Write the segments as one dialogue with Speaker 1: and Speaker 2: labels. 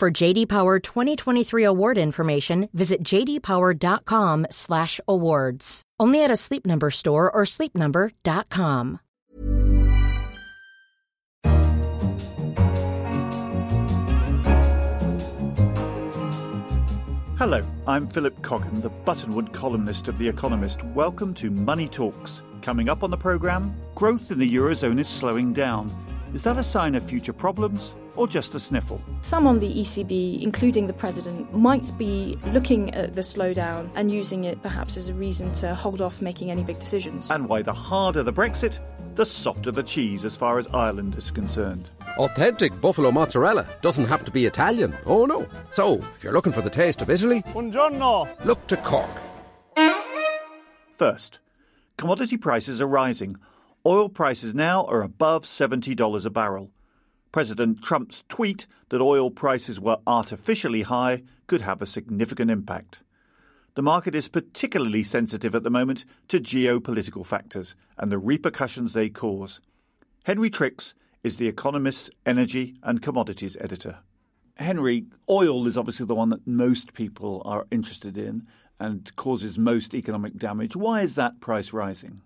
Speaker 1: For JD Power 2023 award information, visit jdpower.com/awards. Only at a Sleep Number store or sleepnumber.com.
Speaker 2: Hello, I'm Philip Coggan, the Buttonwood columnist of The Economist. Welcome to Money Talks. Coming up on the programme, growth in the Eurozone is slowing down. Is that a sign of future problems or just a sniffle?
Speaker 3: Some on the ECB, including the president, might be looking at the slowdown and using it perhaps as a reason to hold off making any big decisions.
Speaker 2: And why the harder the Brexit, the softer the cheese as far as Ireland is concerned.
Speaker 4: Authentic buffalo mozzarella doesn't have to be Italian. Oh no. So, if you're looking for the taste of Italy,
Speaker 5: Buongiorno.
Speaker 4: look to Cork.
Speaker 2: First, commodity prices are rising. Oil prices now are above $70 a barrel. President Trump's tweet that oil prices were artificially high could have a significant impact. The market is particularly sensitive at the moment to geopolitical factors and the repercussions they cause. Henry Tricks is The Economist's energy and commodities editor. Henry, oil is obviously the one that most people are interested in and causes most economic damage. Why is that price rising?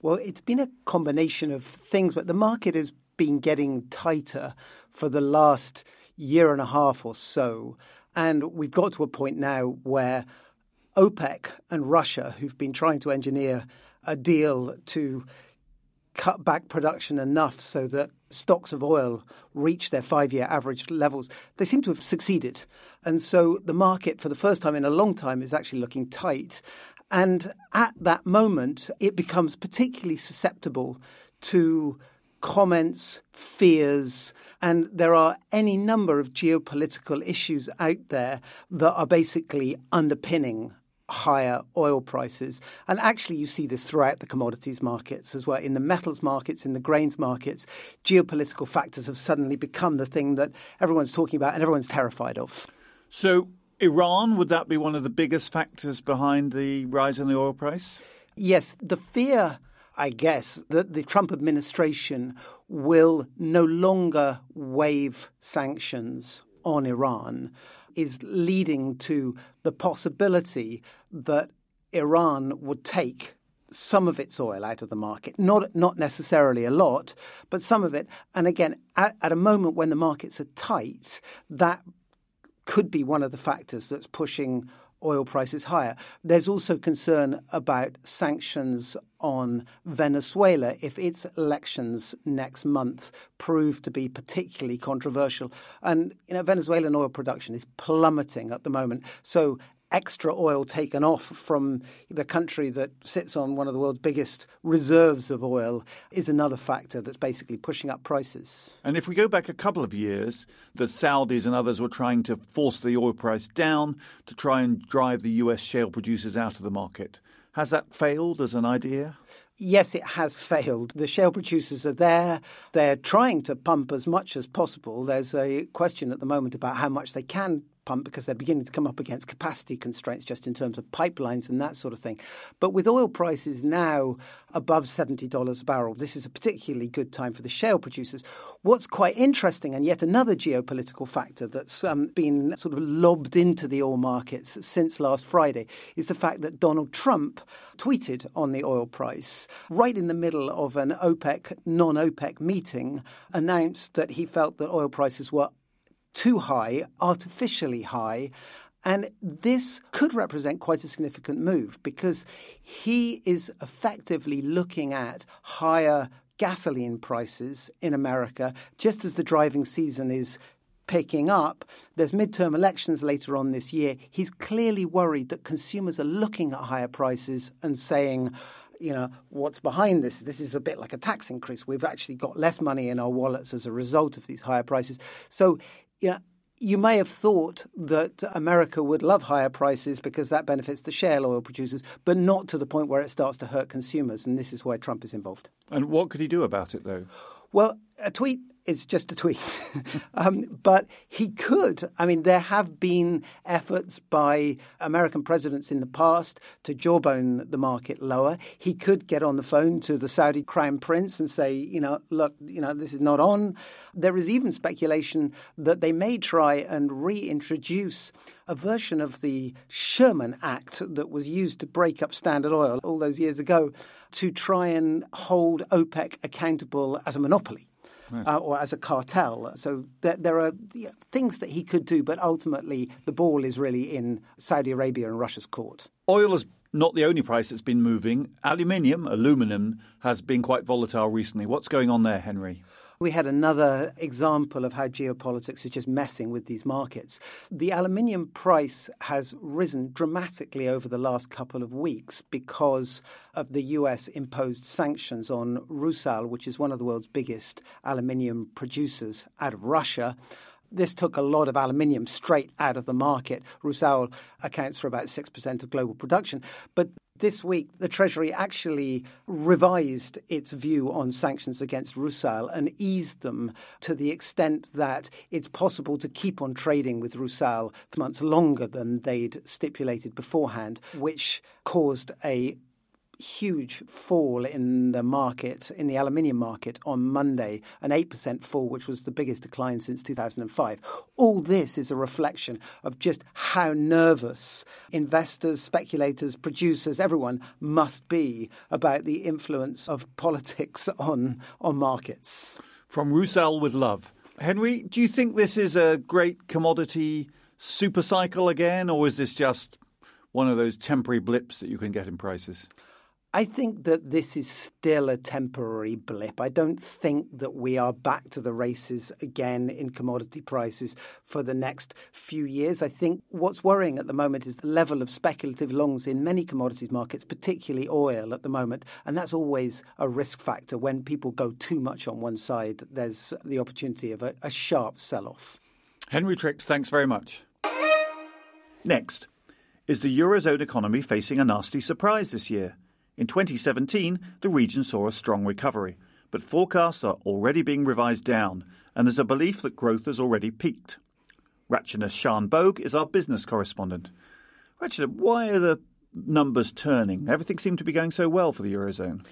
Speaker 5: Well, it's been a combination of things, but the market has been getting tighter for the last year and a half or so. And we've got to a point now where OPEC and Russia, who've been trying to engineer a deal to cut back production enough so that stocks of oil reach their five year average levels, they seem to have succeeded. And so the market, for the first time in a long time, is actually looking tight. And at that moment, it becomes particularly susceptible to comments, fears, and there are any number of geopolitical issues out there that are basically underpinning higher oil prices. And actually, you see this throughout the commodities markets as well. In the metals markets, in the grains markets, geopolitical factors have suddenly become the thing that everyone's talking about and everyone's terrified of.
Speaker 2: So, Iran, would that be one of the biggest factors behind the rise in the oil price?
Speaker 5: Yes, the fear, I guess, that the Trump administration will no longer waive sanctions on Iran is leading to the possibility that Iran would take some of its oil out of the market, not not necessarily a lot, but some of it. And again, at, at, a moment when the markets are tight, that could be one of the factors that's pushing oil prices higher. There's also concern about sanctions on Venezuela if its elections next month prove to be particularly controversial. And you know, Venezuelan oil production is plummeting at the moment. So extra oil taken off from the country that sits on one of the world's biggest reserves of oil is another factor that's basically pushing up prices.
Speaker 2: And if we go back a couple of years, the Saudis and others were trying to force the oil price down to try and drive the US shale producers out of the market. Has that failed as an idea?
Speaker 5: Yes, it has failed. The shale producers are there. They're trying to pump as much as possible. There's a question at the moment about how much they can pump because they're beginning to come up against capacity constraints just in terms of pipelines and that sort of thing. But with oil prices now above $70 a barrel, this is a particularly good time for the shale producers. What's quite interesting, and yet another geopolitical factor that's um, been sort of lobbed into the oil markets since last Friday, is the fact that Donald Trump tweeted on the oil price right in the middle of an OPEC, non OPEC meeting, announced that he felt that oil prices were too high, artificially high. And this could represent quite a significant move because he is effectively looking at higher gasoline prices in America just as the driving season is picking up. There's midterm elections later on this year. He's clearly worried that consumers are looking at higher prices and saying, you know, what's behind this? This is a bit like a tax increase. We've actually got less money in our wallets as a result of these higher prices. So you know, you may have thought that America would love higher prices because that benefits the shale oil producers, but not to the point where it starts to hurt consumers. And this is why Trump is involved.
Speaker 2: And what could he do about it, though?
Speaker 5: Well, a tweet is just a tweet. um, but he could. I mean, there have been efforts by American presidents in the past to jawbone the market lower. He could get on the phone to the Saudi crown prince and say, you know, look, you know, this is not on. There is even speculation that they may try and reintroduce a version of the Sherman Act that was used to break up Standard Oil all those years ago to try and hold OPEC accountable as a monopoly uh, or as a cartel. So there, there are things that he could do, but ultimately the ball is really in Saudi Arabia and Russia's court.
Speaker 2: Oil is not the only price that's been moving. Aluminium, aluminum, has been quite volatile recently. What's going on there, Henry?
Speaker 5: We had another example of how geopolitics is just messing with these markets. The aluminium price has risen dramatically over the last couple of weeks because of the US imposed sanctions on Rusal, which is one of the world's biggest aluminium producers out of Russia. This took a lot of aluminium straight out of the market. Rusal accounts for about 6% of global production. But this week, the Treasury actually revised its view on sanctions against Rusal and eased them to the extent that it's possible to keep on trading with Rusal for months longer than they'd stipulated beforehand, which caused a huge fall in the market, in the aluminium market on Monday, an 8% fall, which was the biggest decline since 2005. All this is a reflection of just how nervous investors, speculators, producers, everyone must be about the influence of politics on, on markets.
Speaker 2: From Rusal with love. Henry, do you think this is a great commodity super cycle again, or is this just one of those temporary blips that you can get in prices?
Speaker 5: I think that this is still a temporary blip. I don't think that we are back to the races again in commodity prices for the next few years. I think what's worrying at the moment is the level of speculative longs in many commodities markets, particularly oil at the moment. And that's always a risk factor. When people go too much on one side, there's the opportunity of a, a sharp sell off.
Speaker 2: Henry Tricks, thanks very much. Next, is the Eurozone economy facing a nasty surprise this year? In 2017, the region saw a strong recovery, but forecasts are already being revised down, and there's a belief that growth has already peaked. Rachana Shanbhogue is our business correspondent. Rachana, why are the numbers turning? Everything seemed to be going so well for the Eurozone.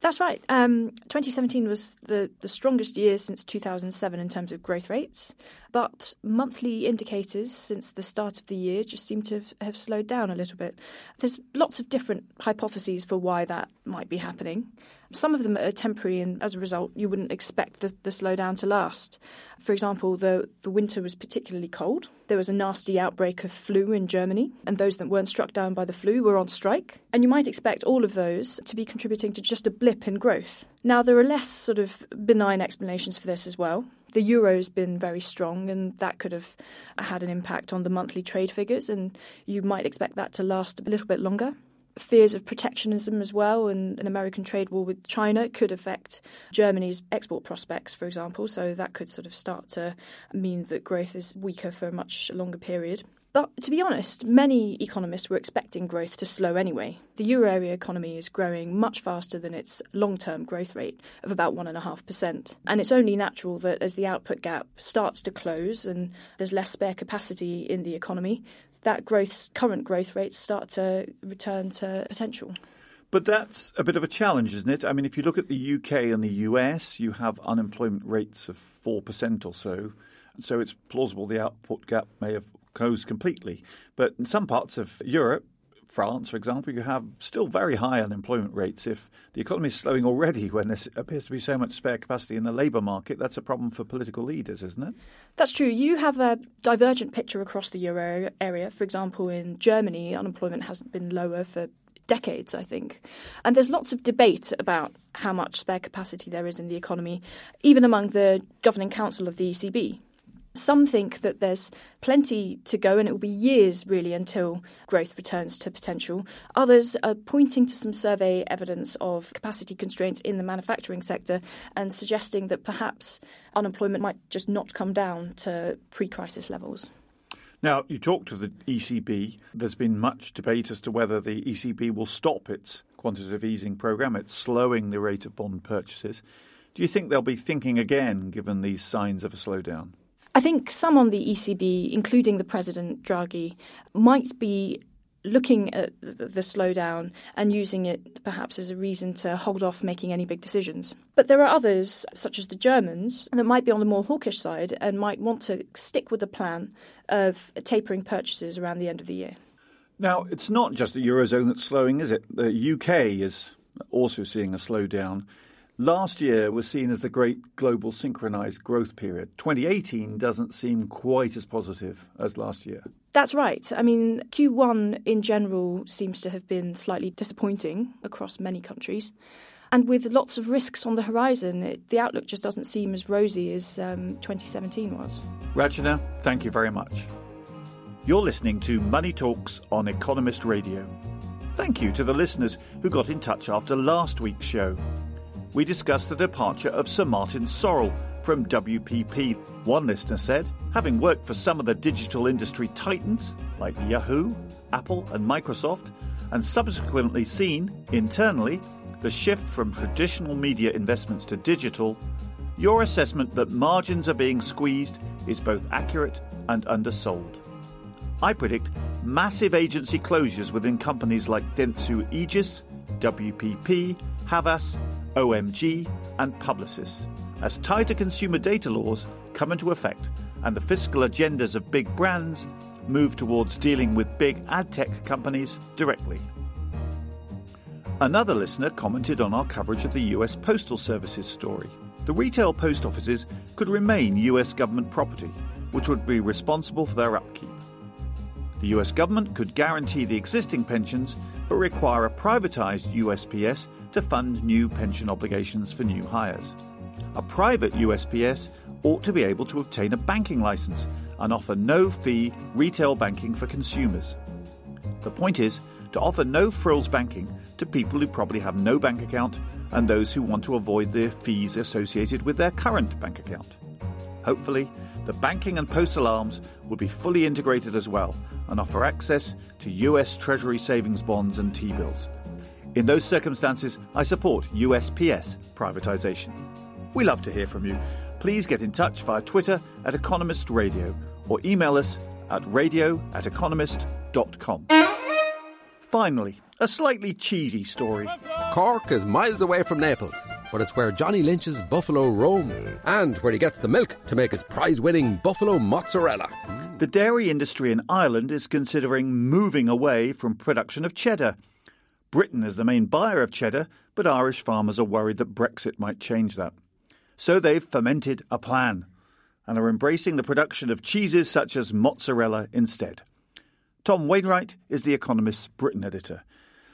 Speaker 3: That's right. Um, 2017 was the, the strongest year since 2007 in terms of growth rates, but monthly indicators since the start of the year just seem to have, have slowed down a little bit. There's lots of different hypotheses for why that might be happening. Some of them are temporary, and as a result, you wouldn't expect the, the slowdown to last. For example, the, the winter was particularly cold. There was a nasty outbreak of flu in Germany, and those that weren't struck down by the flu were on strike. And you might expect all of those to be contributing to just a blip in growth. Now, there are less sort of benign explanations for this as well. The euro's been very strong, and that could have had an impact on the monthly trade figures, and you might expect that to last a little bit longer fears of protectionism as well and an American trade war with China could affect Germany's export prospects, for example. So that could sort of start to mean that growth is weaker for a much longer period. But to be honest, many economists were expecting growth to slow anyway. The euro area economy is growing much faster than its long term growth rate of about 1.5%. And it's only natural that as the output gap starts to close and there's less spare capacity in the economy, that growth, current growth rates start to return to potential.
Speaker 2: But that's a bit of a challenge, isn't it? I mean, if you look at the UK and the US, you have unemployment rates of 4% or so. So it's plausible the output gap may have closed completely. But in some parts of Europe, France, for example, you have still very high unemployment rates. If the economy is slowing already when there appears to be so much spare capacity in the labour market, that's a problem for political leaders, isn't it?
Speaker 3: That's true. You have a divergent picture across the euro area. For example, in Germany, unemployment hasn't been lower for decades, I think. And there's lots of debate about how much spare capacity there is in the economy, even among the governing council of the ECB. Some think that there's plenty to go and it will be years really until growth returns to potential. Others are pointing to some survey evidence of capacity constraints in the manufacturing sector and suggesting that perhaps unemployment might just not come down to pre crisis levels.
Speaker 2: Now, you talked of the ECB. There's been much debate as to whether the ECB will stop its quantitative easing program. It's slowing the rate of bond purchases. Do you think they'll be thinking again given these signs of a slowdown?
Speaker 3: I think some on the ECB, including the President Draghi, might be looking at the slowdown and using it perhaps as a reason to hold off making any big decisions. But there are others, such as the Germans, that might be on the more hawkish side and might want to stick with the plan of tapering purchases around the end of the year.
Speaker 2: Now, it's not just the Eurozone that's slowing, is it? The UK is also seeing a slowdown. Last year was seen as the great global synchronized growth period. 2018 doesn't seem quite as positive as last year.
Speaker 3: That's right. I mean, Q1 in general seems to have been slightly disappointing across many countries. And with lots of risks on the horizon, it, the outlook just doesn't seem as rosy as um, 2017 was.
Speaker 2: Rachana, thank you very much. You're listening to Money Talks on Economist Radio. Thank you to the listeners who got in touch after last week's show we discussed the departure of Sir Martin Sorrell from WPP. One listener said, having worked for some of the digital industry titans like Yahoo, Apple, and Microsoft, and subsequently seen, internally, the shift from traditional media investments to digital, your assessment that margins are being squeezed is both accurate and undersold. I predict massive agency closures within companies like Dentsu Aegis, WPP, Havas, OMG, and Publicis, as tighter consumer data laws come into effect and the fiscal agendas of big brands move towards dealing with big ad tech companies directly. Another listener commented on our coverage of the US Postal Service's story. The retail post offices could remain US government property, which would be responsible for their upkeep. The US government could guarantee the existing pensions but require a privatised USPS to fund new pension obligations for new hires. A private USPS ought to be able to obtain a banking license and offer no fee retail banking for consumers. The point is to offer no frills banking to people who probably have no bank account and those who want to avoid the fees associated with their current bank account. Hopefully, the banking and postal arms will be fully integrated as well and offer access to US Treasury savings bonds and T bills. In those circumstances, I support USPS privatisation. We love to hear from you. Please get in touch via Twitter at Economist Radio or email us at radio at economist.com. Finally, a slightly cheesy story.
Speaker 4: Cork is miles away from Naples, but it's where Johnny Lynch's buffalo roam and where he gets the milk to make his prize winning buffalo mozzarella.
Speaker 2: The dairy industry in Ireland is considering moving away from production of cheddar Britain is the main buyer of cheddar, but Irish farmers are worried that Brexit might change that. So they've fermented a plan and are embracing the production of cheeses such as mozzarella instead. Tom Wainwright is The Economist's Britain editor.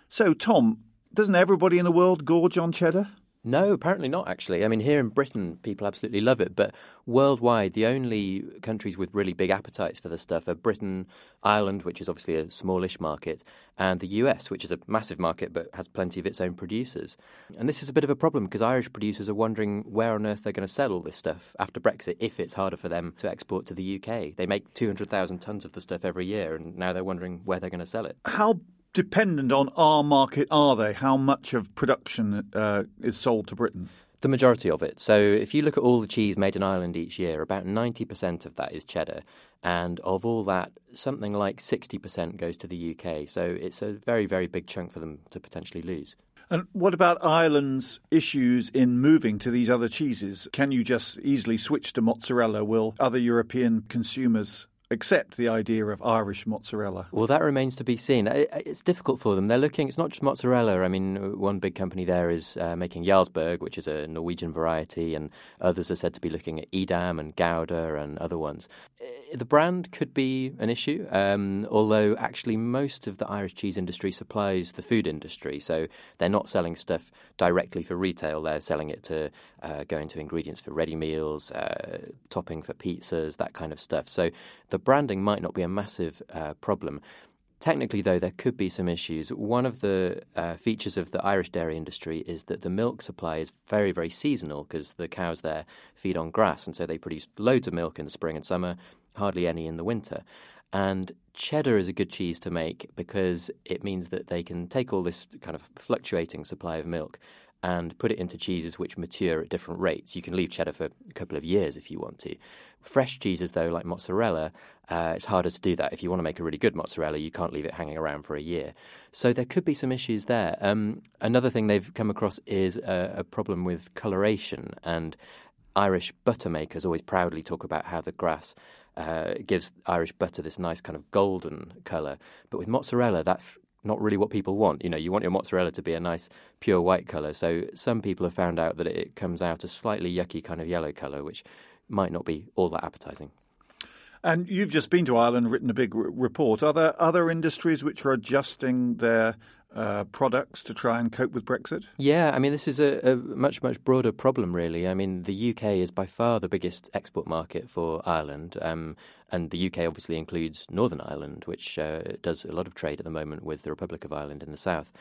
Speaker 2: So, Tom, doesn't everybody in the world gorge on cheddar?
Speaker 6: No, apparently not, actually. I mean, here in Britain, people absolutely love it, but worldwide, the only countries with really big appetites for this stuff are Britain, Ireland, which is obviously a smallish market, and the US, which is a massive market but has plenty of its own producers. And this is a bit of a problem because Irish producers are wondering where on earth they're going to sell all this stuff after Brexit if it's harder for them to export to the UK. They make 200,000 tonnes of the stuff every year, and now they're wondering where they're going to sell it.
Speaker 2: How dependent on our market are they? How much of production uh, is sold to Britain?
Speaker 6: The majority of it. So if you look at all the cheese made in Ireland each year, about 90% of that is cheddar. And of all that, something like 60% goes to the UK. So it's a very, very big chunk for them to potentially lose.
Speaker 2: And what about Ireland's issues in moving to these other cheeses? Can you just easily switch to mozzarella? Will other European consumers accept the idea of Irish mozzarella?
Speaker 6: Well, that remains to be seen. It's difficult for them. They're looking, it's not just mozzarella. I mean, one big company there is uh, making Jarlsberg, which is a Norwegian variety, and others are said to be looking at Edam and Gouda and other ones. Uh, the brand could be an issue, um, although actually most of the Irish cheese industry supplies the food industry. So they're not selling stuff directly for retail, they're selling it to uh, go into ingredients for ready meals, uh, topping for pizzas, that kind of stuff. So the branding might not be a massive uh, problem. Technically, though, there could be some issues. One of the uh, features of the Irish dairy industry is that the milk supply is very, very seasonal because the cows there feed on grass, and so they produce loads of milk in the spring and summer, hardly any in the winter. And cheddar is a good cheese to make because it means that they can take all this kind of fluctuating supply of milk and put it into cheeses which mature at different rates. You can leave cheddar for a couple of years if you want to. Fresh cheeses, though, like mozzarella, uh, it's harder to do that. If you want to make a really good mozzarella, you can't leave it hanging around for a year. So there could be some issues there. Um, another thing they've come across is a, a problem with coloration, and Irish butter makers always proudly talk about how the grass uh, gives Irish butter this nice kind of golden colour. But with mozzarella, that's not really what people want. You know, you want your mozzarella to be a nice pure white colour. So some people have found out that it comes out a slightly yucky kind of yellow colour, which might not be all that appetising.
Speaker 2: And you've just been to Ireland, written a big report. Are there other industries which are adjusting their uh, products to try and cope with Brexit?
Speaker 6: Yeah, I mean, this is a, a, much, much broader problem, really. I mean, the UK is by far the biggest export market for Ireland. Um, and the UK obviously includes Northern Ireland, which uh, does a lot of trade at the moment with the Republic of Ireland in the south.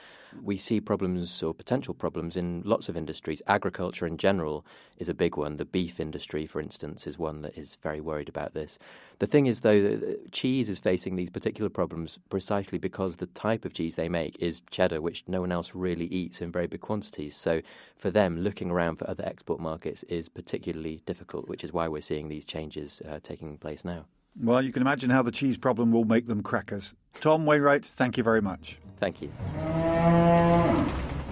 Speaker 6: We see problems or potential problems in lots of industries. Agriculture in general is a big one. The beef industry, for instance, is one that is very worried about this. The thing is, though, cheese is facing these particular problems precisely because the type of cheese they make is cheddar, which no one else really eats in very big quantities. So for them, looking around for other export markets is particularly difficult, which is why we're seeing these changes uh, taking place now.
Speaker 2: Well, you can imagine how the cheese problem will make them crackers. Tom Wainwright, thank you very much.
Speaker 6: Thank you.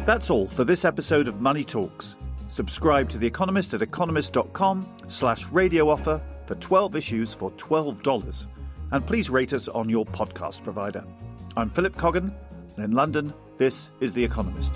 Speaker 2: That's all for this episode of Money Talks. Subscribe to The Economist at economist.com slash radio offer for 12 issues for $12. And please rate us on your podcast provider. I'm Philip Coggan, and in London, this is The Economist.